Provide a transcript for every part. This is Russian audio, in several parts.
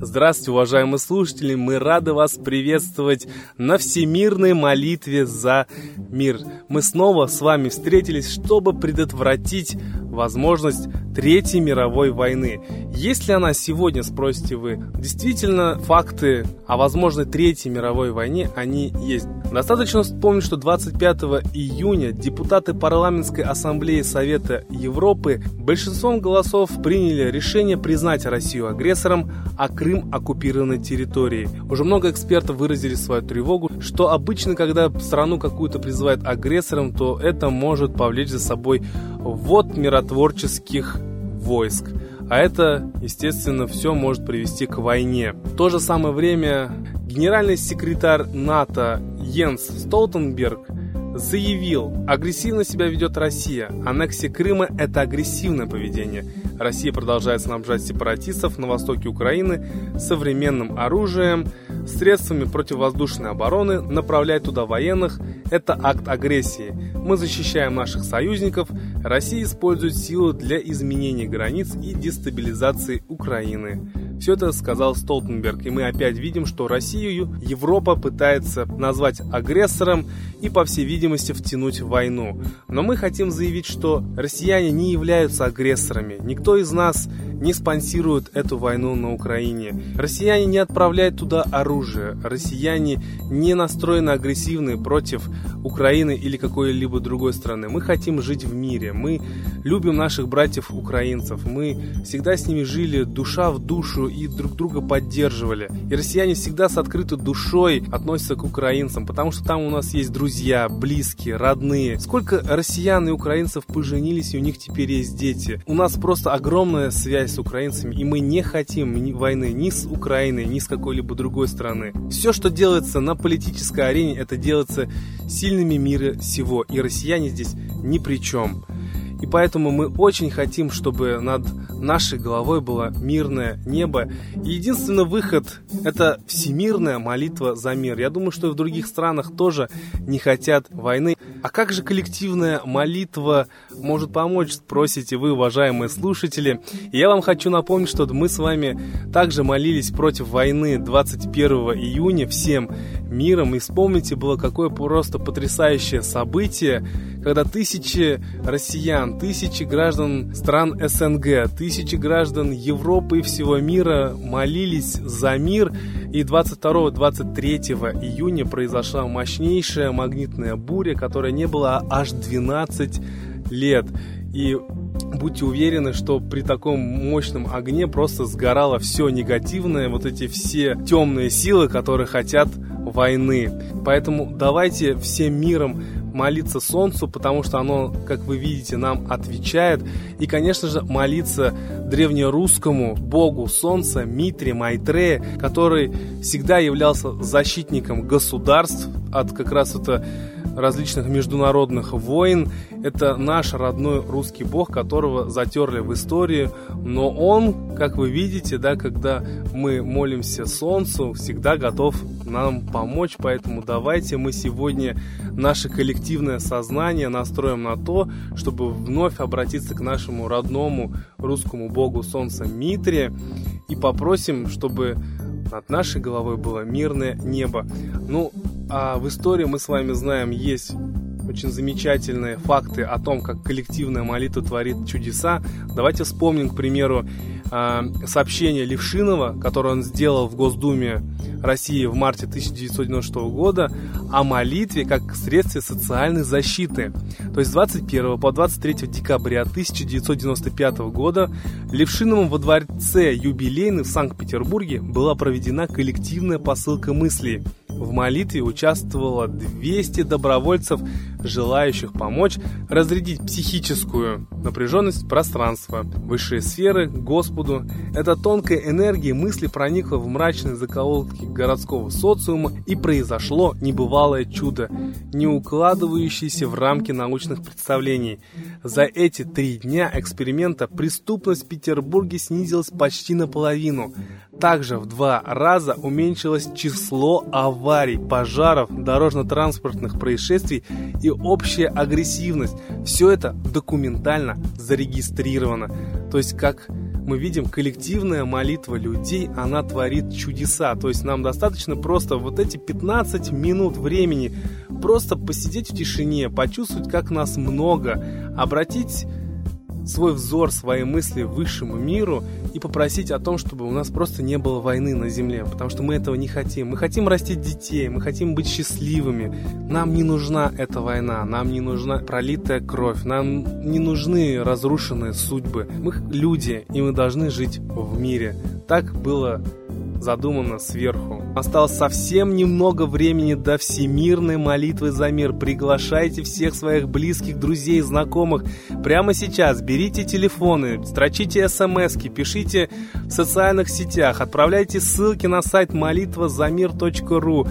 Здравствуйте, уважаемые слушатели! Мы рады вас приветствовать на всемирной молитве за мир. Мы снова с вами встретились, чтобы предотвратить возможность Третьей мировой войны. Есть ли она сегодня, спросите вы? Действительно, факты о возможной Третьей мировой войне, они есть. Достаточно вспомнить, что 25 июня депутаты парламентской ассамблеи Совета Европы большинством голосов приняли решение признать Россию агрессором, а Крым оккупированной территорией. Уже много экспертов выразили свою тревогу, что обычно, когда страну какую-то призывают агрессором, то это может повлечь за собой ввод миротворческих войск. А это, естественно, все может привести к войне. В то же самое время генеральный секретарь НАТО Йенс Столтенберг заявил, агрессивно себя ведет Россия. Аннексия Крыма – это агрессивное поведение. Россия продолжает снабжать сепаратистов на востоке Украины современным оружием, средствами противовоздушной обороны, направлять туда военных – это акт агрессии. Мы защищаем наших союзников, Россия использует силу для изменения границ и дестабилизации Украины. Все это сказал Столтенберг, и мы опять видим, что Россию Европа пытается назвать агрессором и, по всей видимости, втянуть в войну. Но мы хотим заявить, что россияне не являются агрессорами. Никто из нас не спонсирует эту войну на Украине. Россияне не отправляют туда оружие. Россияне не настроены агрессивны против Украины или какой-либо другой страны. Мы хотим жить в мире. Мы любим наших братьев-украинцев. Мы всегда с ними жили душа в душу и друг друга поддерживали. И россияне всегда с открытой душой относятся к украинцам, потому что там у нас есть друзья, близкие, родные. Сколько россиян и украинцев поженились, и у них теперь есть дети. У нас просто огромная связь с украинцами, и мы не хотим ни войны ни с Украиной, ни с какой-либо другой страны. Все, что делается на политической арене, это делается сильными мира сего, и россияне здесь ни при чем. И поэтому мы очень хотим, чтобы над нашей головой было мирное небо. И единственный выход – это всемирная молитва за мир. Я думаю, что и в других странах тоже не хотят войны. А как же коллективная молитва может помочь, спросите вы, уважаемые слушатели. И я вам хочу напомнить, что мы с вами также молились против войны 21 июня всем миром. И вспомните, было какое просто потрясающее событие, когда тысячи россиян, тысячи граждан стран СНГ, тысячи граждан Европы и всего мира молились за мир. И 22-23 июня произошла мощнейшая магнитная буря, которая не была аж 12 лет. И будьте уверены, что при таком мощном огне просто сгорало все негативное, вот эти все темные силы, которые хотят войны. Поэтому давайте всем миром молиться Солнцу, потому что оно, как вы видите, нам отвечает. И, конечно же, молиться древнерусскому богу Солнца Митре Майтрея, который всегда являлся защитником государств от как раз это различных международных войн. Это наш родной русский бог, которого затерли в истории. Но он, как вы видите, да, когда мы молимся Солнцу, всегда готов нам помочь. Поэтому давайте мы сегодня наше коллективное сознание настроим на то, чтобы вновь обратиться к нашему родному русскому богу Солнца Митре и попросим, чтобы над нашей головой было мирное небо. Ну, а в истории мы с вами знаем, есть очень замечательные факты о том, как коллективная молитва творит чудеса. Давайте вспомним, к примеру, а, сообщение Левшинова, которое он сделал в Госдуме России в марте 1996 года о молитве как средстве социальной защиты. То есть с 21 по 23 декабря 1995 года Левшиновым во дворце юбилейный в Санкт-Петербурге была проведена коллективная посылка мыслей – в молитве участвовало 200 добровольцев, желающих помочь разрядить психическую напряженность пространства, высшие сферы, Господу. Эта тонкая энергия мысли проникла в мрачные закоулки городского социума и произошло небывалое чудо, не укладывающееся в рамки научных представлений. За эти три дня эксперимента преступность в Петербурге снизилась почти наполовину. Также в два раза уменьшилось число аварий пожаров, дорожно-транспортных происшествий и общая агрессивность. Все это документально зарегистрировано. То есть, как мы видим, коллективная молитва людей, она творит чудеса. То есть нам достаточно просто вот эти 15 минут времени просто посидеть в тишине, почувствовать, как нас много, обратить свой взор, свои мысли высшему миру и попросить о том, чтобы у нас просто не было войны на земле, потому что мы этого не хотим. Мы хотим растить детей, мы хотим быть счастливыми. Нам не нужна эта война, нам не нужна пролитая кровь, нам не нужны разрушенные судьбы. Мы люди, и мы должны жить в мире. Так было задумано сверху. Осталось совсем немного времени до всемирной молитвы за мир. Приглашайте всех своих близких, друзей, знакомых. Прямо сейчас берите телефоны, строчите смс пишите в социальных сетях, отправляйте ссылки на сайт молитвазамир.ру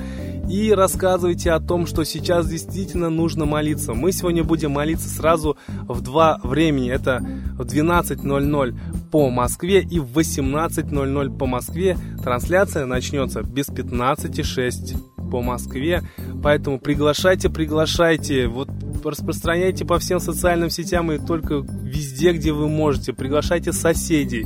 и рассказывайте о том, что сейчас действительно нужно молиться. Мы сегодня будем молиться сразу в два времени. Это в 12.00 по Москве и в 18.00 по Москве. Трансляция начнется без 15.06 по Москве. Поэтому приглашайте, приглашайте. Вот распространяйте по всем социальным сетям и только везде, где вы можете. Приглашайте соседей.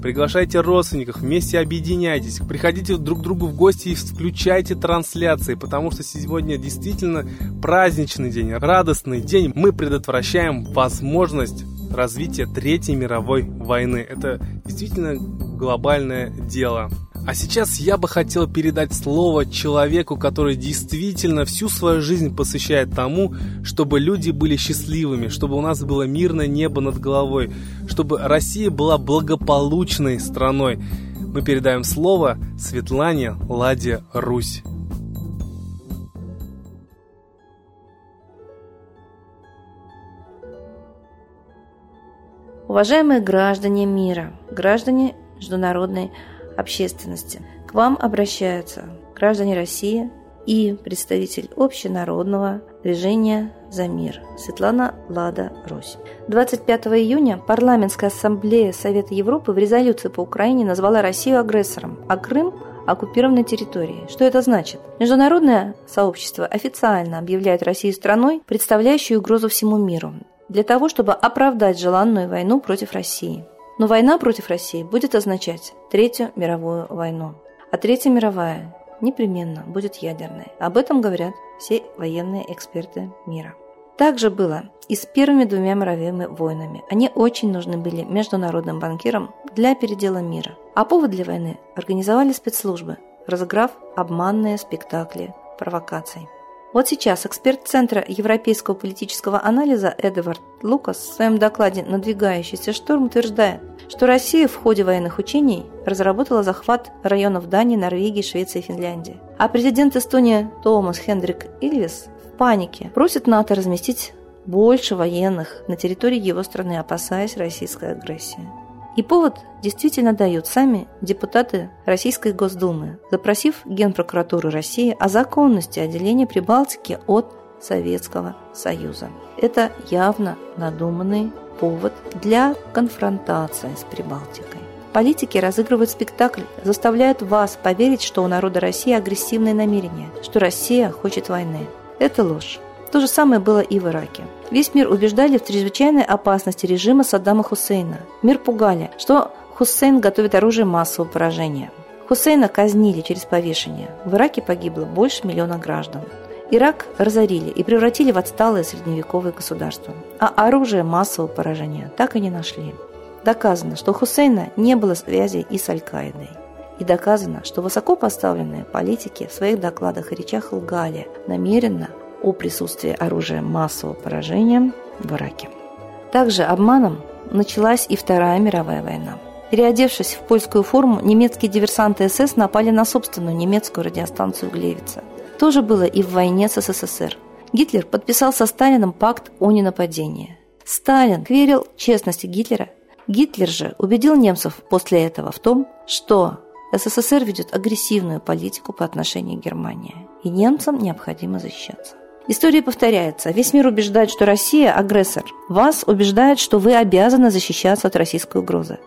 Приглашайте родственников, вместе объединяйтесь, приходите друг к другу в гости и включайте трансляции, потому что сегодня действительно праздничный день, радостный день. Мы предотвращаем возможность развития Третьей мировой войны. Это действительно глобальное дело. А сейчас я бы хотел передать слово человеку, который действительно всю свою жизнь посвящает тому, чтобы люди были счастливыми, чтобы у нас было мирное небо над головой, чтобы Россия была благополучной страной. Мы передаем слово Светлане Ладе Русь. Уважаемые граждане мира, граждане международной общественности. К вам обращаются граждане России и представитель общенародного движения «За мир» Светлана Лада Русь. 25 июня Парламентская ассамблея Совета Европы в резолюции по Украине назвала Россию агрессором, а Крым – оккупированной территорией. Что это значит? Международное сообщество официально объявляет Россию страной, представляющей угрозу всему миру, для того, чтобы оправдать желанную войну против России. Но война против России будет означать Третью мировую войну. А Третья мировая непременно будет ядерной. Об этом говорят все военные эксперты мира. Так же было и с первыми двумя мировыми войнами. Они очень нужны были международным банкирам для передела мира. А повод для войны организовали спецслужбы, разыграв обманные спектакли провокаций. Вот сейчас эксперт Центра европейского политического анализа Эдвард Лукас в своем докладе «Надвигающийся шторм» утверждает, что Россия в ходе военных учений разработала захват районов Дании, Норвегии, Швеции и Финляндии. А президент Эстонии Томас Хендрик Ильвис в панике просит НАТО разместить больше военных на территории его страны, опасаясь российской агрессии. И повод действительно дают сами депутаты Российской Госдумы, запросив Генпрокуратуру России о законности отделения Прибалтики от Советского Союза. Это явно надуманный повод для конфронтации с Прибалтикой. Политики разыгрывают спектакль, заставляют вас поверить, что у народа России агрессивные намерения, что Россия хочет войны. Это ложь. То же самое было и в Ираке. Весь мир убеждали в чрезвычайной опасности режима Саддама Хусейна. Мир пугали, что Хусейн готовит оружие массового поражения. Хусейна казнили через повешение. В Ираке погибло больше миллиона граждан. Ирак разорили и превратили в отсталое средневековое государство. А оружие массового поражения так и не нашли. Доказано, что у Хусейна не было связи и с Аль-Каидой. И доказано, что высоко поставленные политики в своих докладах и речах лгали, намеренно о присутствии оружия массового поражения в Ираке. Также обманом началась и Вторая мировая война. Переодевшись в польскую форму, немецкие диверсанты СС напали на собственную немецкую радиостанцию Глевица. То же было и в войне с СССР. Гитлер подписал со Сталином пакт о ненападении. Сталин верил честности Гитлера. Гитлер же убедил немцев после этого в том, что СССР ведет агрессивную политику по отношению к Германии, и немцам необходимо защищаться. История повторяется. Весь мир убеждает, что Россия – агрессор. Вас убеждает, что вы обязаны защищаться от российской угрозы.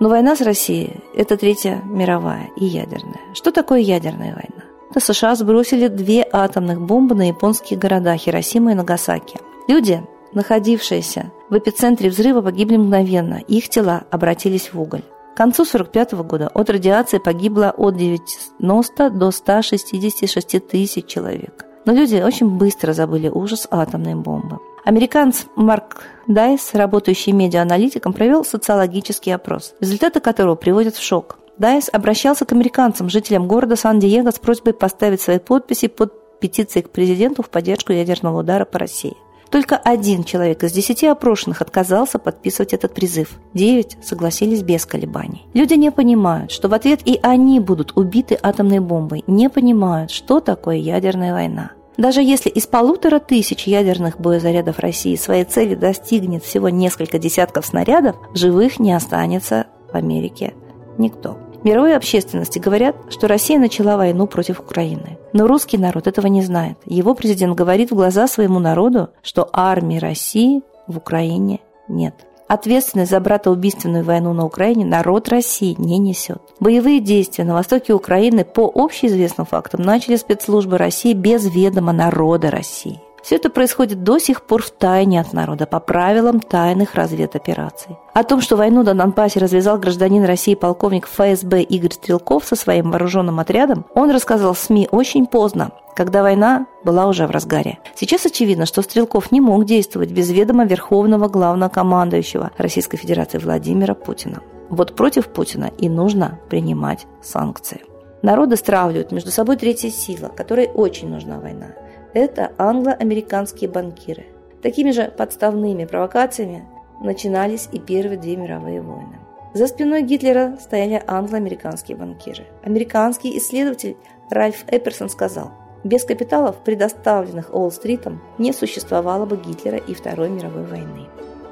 Но война с Россией – это Третья мировая и ядерная. Что такое ядерная война? будто США сбросили две атомных бомбы на японские города Хиросима и Нагасаки. Люди, находившиеся в эпицентре взрыва, погибли мгновенно, их тела обратились в уголь. К концу 1945 года от радиации погибло от 90 до 166 тысяч человек. Но люди очень быстро забыли ужас атомной бомбы. Американец Марк Дайс, работающий медиааналитиком, провел социологический опрос, результаты которого приводят в шок. Дайс обращался к американцам, жителям города Сан-Диего, с просьбой поставить свои подписи под петицией к президенту в поддержку ядерного удара по России. Только один человек из десяти опрошенных отказался подписывать этот призыв. Девять согласились без колебаний. Люди не понимают, что в ответ и они будут убиты атомной бомбой, не понимают, что такое ядерная война. Даже если из полутора тысяч ядерных боезарядов России своей цели достигнет всего несколько десятков снарядов, живых не останется в Америке никто. Мировой общественности говорят, что Россия начала войну против Украины. Но русский народ этого не знает. Его президент говорит в глаза своему народу, что армии России в Украине нет. Ответственность за братоубийственную войну на Украине народ России не несет. Боевые действия на востоке Украины по общеизвестным фактам начали спецслужбы России без ведома народа России. Все это происходит до сих пор в тайне от народа, по правилам тайных разведопераций. О том, что войну на Донбассе развязал гражданин России полковник ФСБ Игорь Стрелков со своим вооруженным отрядом, он рассказал СМИ очень поздно, когда война была уже в разгаре. Сейчас очевидно, что Стрелков не мог действовать без ведома верховного главнокомандующего Российской Федерации Владимира Путина. Вот против Путина и нужно принимать санкции. Народы стравливают между собой третья сила, которой очень нужна война это англо-американские банкиры. Такими же подставными провокациями начинались и первые две мировые войны. За спиной Гитлера стояли англо-американские банкиры. Американский исследователь Ральф Эпперсон сказал, без капиталов, предоставленных Уолл-стритом, не существовало бы Гитлера и Второй мировой войны.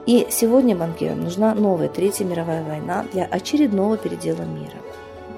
И сегодня банкирам нужна новая Третья мировая война для очередного передела мира.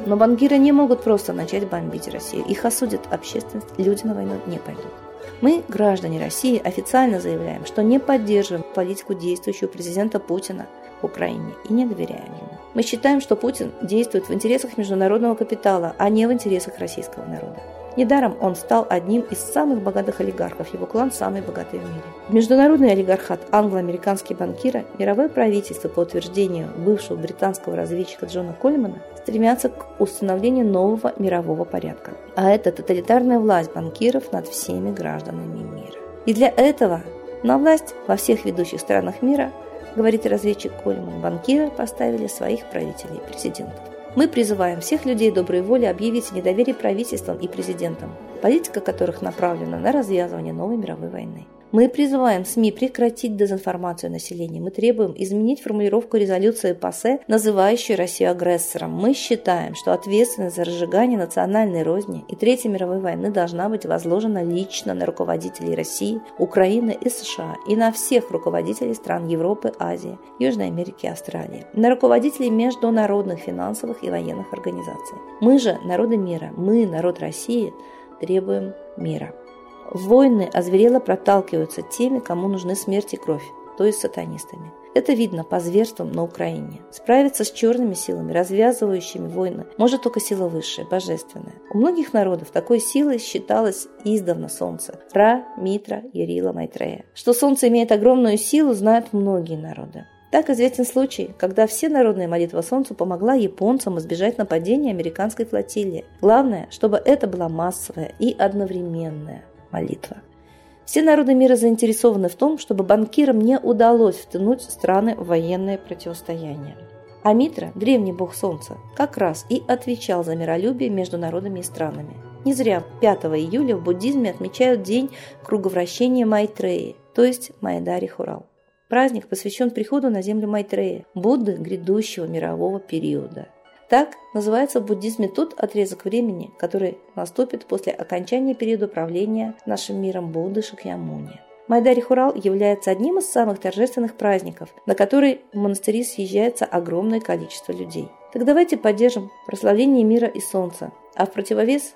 Но банкиры не могут просто начать бомбить Россию. Их осудит общественность, люди на войну не пойдут. Мы, граждане России, официально заявляем, что не поддерживаем политику действующего президента Путина в Украине и не доверяем ему. Мы считаем, что Путин действует в интересах международного капитала, а не в интересах российского народа. Недаром он стал одним из самых богатых олигархов, его клан самый богатый в мире. Международный олигархат англо-американские банкиры, мировое правительство по утверждению бывшего британского разведчика Джона Коллимана стремятся к установлению нового мирового порядка. А это тоталитарная власть банкиров над всеми гражданами мира. И для этого на власть во всех ведущих странах мира, говорит разведчик Коллиман, банкиры поставили своих правителей президентов. Мы призываем всех людей доброй воли объявить о недоверии правительствам и президентам, политика которых направлена на развязывание новой мировой войны. Мы призываем СМИ прекратить дезинформацию населения. Мы требуем изменить формулировку резолюции ПАСЕ, называющей Россию агрессором. Мы считаем, что ответственность за разжигание национальной розни и Третьей мировой войны должна быть возложена лично на руководителей России, Украины и США и на всех руководителей стран Европы, Азии, Южной Америки и Австралии, на руководителей международных финансовых и военных организаций. Мы же, народы мира, мы, народ России, требуем мира. Войны озверело проталкиваются теми, кому нужны смерть и кровь, то есть сатанистами. Это видно по зверствам на Украине. Справиться с черными силами, развязывающими войны, может только сила высшая, божественная. У многих народов такой силой считалось издавна солнце. Ра, Митра, Ярила, Майтрея. Что солнце имеет огромную силу, знают многие народы. Так известен случай, когда все народная молитва Солнцу помогла японцам избежать нападения американской флотилии. Главное, чтобы это была массовая и одновременная молитва. Все народы мира заинтересованы в том, чтобы банкирам не удалось втянуть страны в военное противостояние. А Митра, древний бог солнца, как раз и отвечал за миролюбие между народами и странами. Не зря 5 июля в буддизме отмечают день круговращения Майтреи, то есть Майдари Хурал. Праздник посвящен приходу на землю Майтрея, Будды грядущего мирового периода. Так называется в буддизме тот отрезок времени, который наступит после окончания периода правления нашим миром Будды Шакьямуни. Майдари Хурал является одним из самых торжественных праздников, на который в монастыри съезжается огромное количество людей. Так давайте поддержим прославление мира и солнца, а в противовес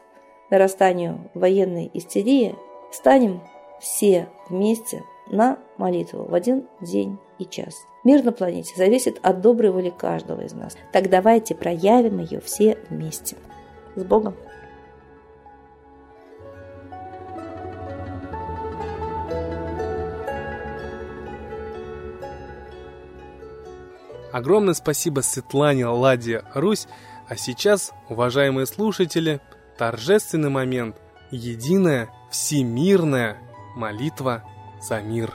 нарастанию военной истерии станем все вместе на молитву в один день и час. Мир на планете зависит от доброй воли каждого из нас. Так давайте проявим ее все вместе. С Богом! Огромное спасибо Светлане Ладе Русь. А сейчас, уважаемые слушатели, торжественный момент. Единая, всемирная молитва за мир.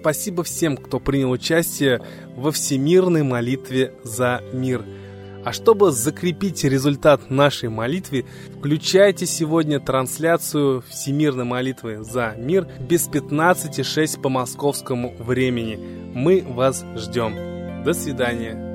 Спасибо всем, кто принял участие во всемирной молитве за мир. А чтобы закрепить результат нашей молитвы, включайте сегодня трансляцию Всемирной молитвы за мир без 15.06 по московскому времени. Мы вас ждем. До свидания.